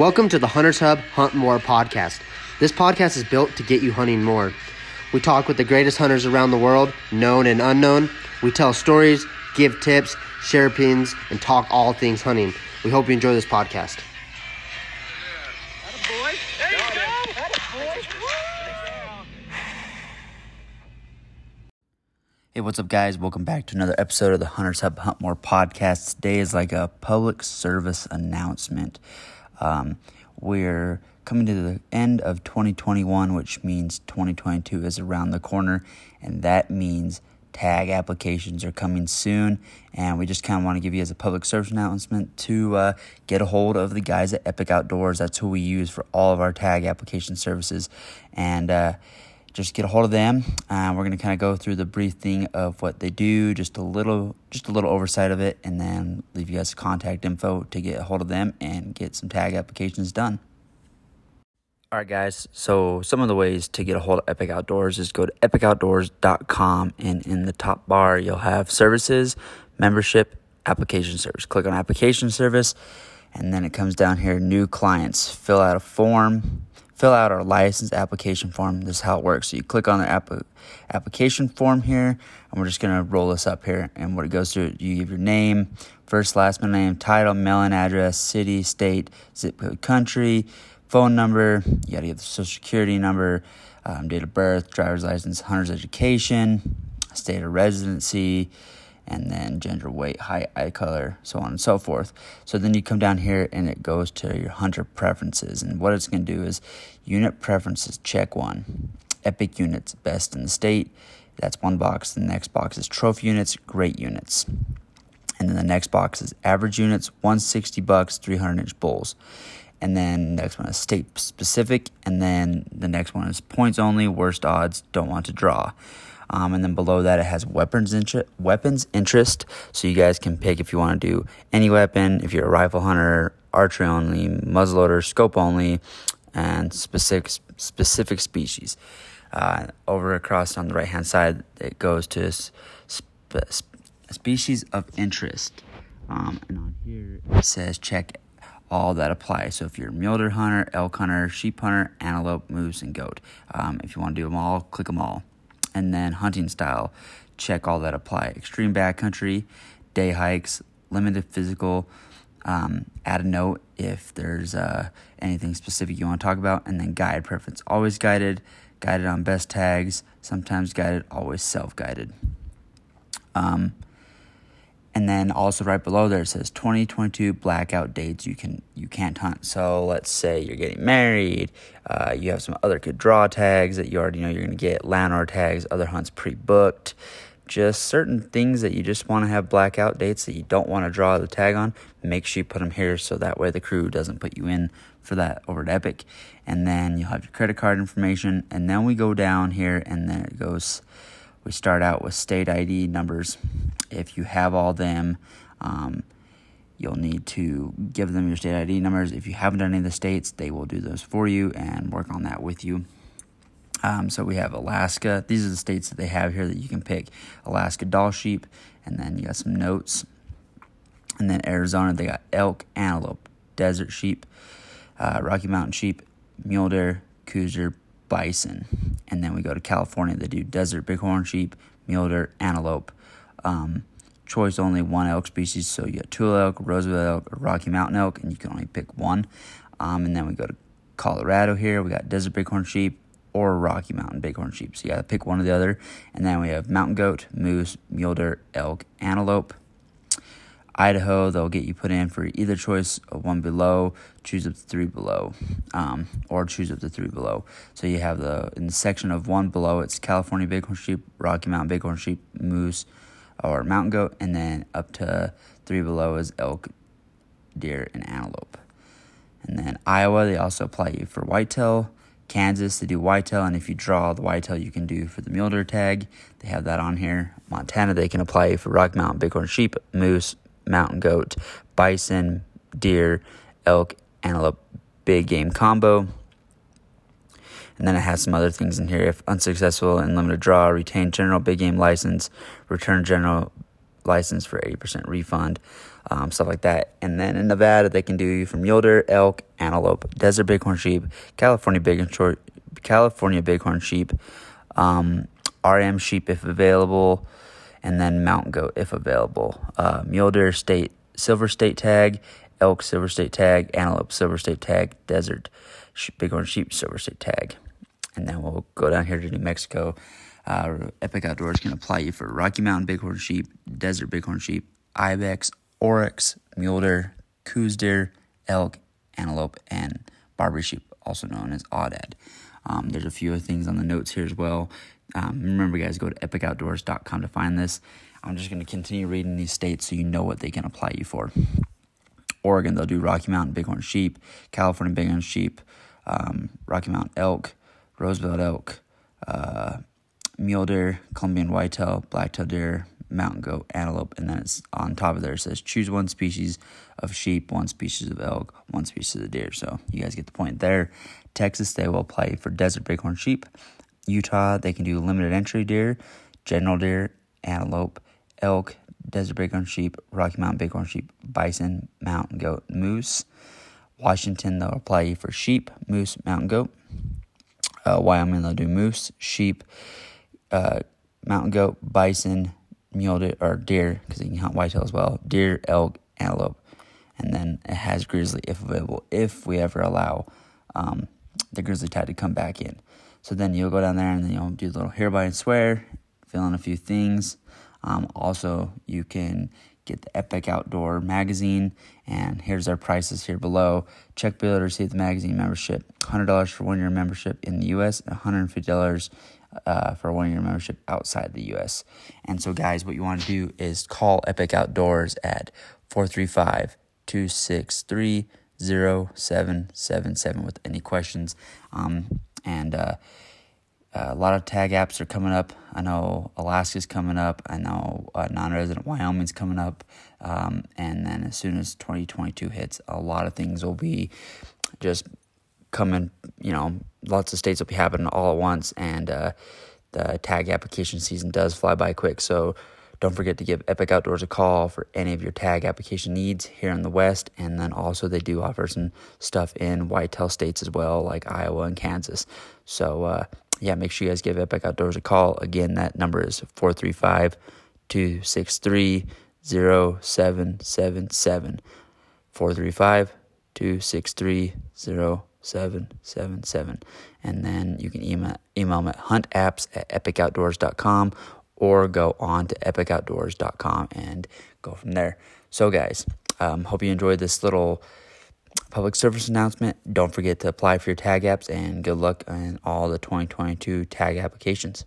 Welcome to the Hunters Hub Hunt More podcast. This podcast is built to get you hunting more. We talk with the greatest hunters around the world, known and unknown. We tell stories, give tips, share opinions, and talk all things hunting. We hope you enjoy this podcast. Hey, what's up, guys? Welcome back to another episode of the Hunters Hub Hunt More podcast. Today is like a public service announcement. Um, we're coming to the end of 2021, which means 2022 is around the corner, and that means tag applications are coming soon. And we just kind of want to give you as a public service announcement to uh, get a hold of the guys at Epic Outdoors. That's who we use for all of our tag application services, and uh, just get a hold of them. Uh, we're going to kind of go through the brief thing of what they do, just a little, just a little oversight of it, and then leave you guys contact info to get a hold of them and get some tag applications done. All right, guys. So some of the ways to get a hold of Epic Outdoors is go to epicoutdoors.com, and in the top bar you'll have services, membership, application service. Click on application service, and then it comes down here, new clients. Fill out a form fill out our license application form. This is how it works. So you click on the app- application form here, and we're just going to roll this up here. And what it goes through, you give your name, first, last middle name, title, mailing address, city, state, zip code, country, phone number. You got to give the social security number, um, date of birth, driver's license, hunter's education, state of residency and then gender, weight, height, eye color, so on and so forth. So then you come down here and it goes to your hunter preferences. And what it's going to do is unit preferences, check one. Epic units, best in the state. That's one box. The next box is trophy units, great units. And then the next box is average units, 160 bucks, 300 inch bulls. And then the next one is state specific. And then the next one is points only, worst odds, don't want to draw. Um, and then below that, it has weapons interest. Weapons interest, so you guys can pick if you want to do any weapon. If you're a rifle hunter, archery only, muzzleloader, scope only, and specific specific species. Uh, over across on the right hand side, it goes to spe- species of interest. Um, and on here, it says check all that apply. So if you're a mule deer hunter, elk hunter, sheep hunter, antelope, moose, and goat. Um, if you want to do them all, click them all and then hunting style. Check all that apply. Extreme backcountry, day hikes, limited physical. Um, add a note if there's uh, anything specific you want to talk about, and then guide preference. Always guided, guided on best tags, sometimes guided, always self guided. Um, and then also right below there it says 2022 blackout dates you can you can't hunt. So let's say you're getting married uh, you have some other good draw tags that you already know you're going to get landlord tags other hunts pre-booked. Just certain things that you just want to have blackout dates that you don't want to draw the tag on make sure you put them here so that way the crew doesn't put you in for that over at epic. And then you'll have your credit card information and then we go down here and then it goes we start out with state ID numbers. If you have all them, um, you'll need to give them your state ID numbers. If you haven't done any of the states, they will do those for you and work on that with you. Um, so we have Alaska. These are the states that they have here that you can pick. Alaska Dall sheep, and then you got some notes. And then Arizona, they got elk, antelope, desert sheep, uh, Rocky Mountain sheep, mule deer, cougar, bison. And then we go to California, they do desert bighorn sheep, mule deer, antelope. Um, choice only one elk species, so you got Tule elk, Roosevelt elk, or Rocky Mountain elk, and you can only pick one. Um, and then we go to Colorado here, we got desert bighorn sheep or Rocky Mountain bighorn sheep. So you got to pick one or the other. And then we have mountain goat, moose, mule deer, elk, antelope. Idaho, they'll get you put in for either choice of one below, choose up to three below, um, or choose up to three below. So you have the in the section of one below, it's California bighorn sheep, Rocky Mountain bighorn sheep, moose, or mountain goat, and then up to three below is elk, deer, and antelope. And then Iowa, they also apply you for whitetail. Kansas, they do whitetail, and if you draw the whitetail, you can do for the mule deer tag. They have that on here. Montana, they can apply you for Rocky Mountain bighorn sheep, moose, mountain goat, bison, deer, elk, antelope, big game combo. And then it has some other things in here. If unsuccessful in limited draw, retain general big game license, return general license for 80% refund. um, stuff like that. And then in Nevada, they can do you from deer, elk, antelope, desert bighorn sheep, California bighorn California bighorn sheep, um, RM sheep if available, and then mountain goat if available. Uh, mule deer state silver state tag, elk silver state tag, antelope silver state tag, desert bighorn sheep silver state tag. And then we'll go down here to New Mexico. Uh, Epic Outdoors can apply you for Rocky Mountain bighorn sheep, desert bighorn sheep, ibex, oryx, mule deer, Coues deer, elk, antelope, and Barbary sheep, also known as aoudad. Um, there's a few other things on the notes here as well. Um, remember, guys, go to epicoutdoors.com to find this. I'm just going to continue reading these states so you know what they can apply you for. Oregon, they'll do Rocky Mountain bighorn sheep, California bighorn sheep, um, Rocky Mountain elk, Roosevelt elk, uh, mule deer, Columbian whitetail, blacktail deer, mountain goat, antelope, and then it's on top of there it says choose one species of sheep, one species of elk, one species of deer. So you guys get the point there. Texas, they will apply for desert bighorn sheep. Utah, they can do limited entry deer, general deer, antelope, elk, desert bighorn sheep, Rocky Mountain bighorn sheep, bison, mountain goat, moose. Washington, they'll apply for sheep, moose, mountain goat. Uh, Wyoming, they'll do moose, sheep, uh, mountain goat, bison, mule deer, or deer, because you can hunt whitetail as well, deer, elk, antelope. And then it has grizzly if available, if we ever allow um, the grizzly tide to come back in. So then you'll go down there and then you'll do a little hereby and swear, fill in a few things. Um, also, you can get the Epic Outdoor magazine, and here's our prices here below. Check below to receive the magazine membership. $100 for one year membership in the U.S. and $150 uh, for one year membership outside the US. And so, guys, what you want to do is call Epic Outdoors at 435 263 0777 with any questions. Um, and uh, a lot of tag apps are coming up. I know Alaska's coming up. I know uh, non resident Wyoming's coming up. Um, and then as soon as 2022 hits, a lot of things will be just coming, you know, lots of states will be happening all at once, and uh, the tag application season does fly by quick. So don't forget to give Epic Outdoors a call for any of your tag application needs here in the West, and then also they do offer some stuff in whitetail states as well, like Iowa and Kansas. So uh, yeah, make sure you guys give Epic Outdoors a call. Again, that number is 435 263 0777. 435 263 777. And then you can email, email me at huntapps at epicoutdoors.com or go on to epicoutdoors.com and go from there. So, guys, um, hope you enjoyed this little public service announcement. Don't forget to apply for your tag apps and good luck in all the 2022 tag applications.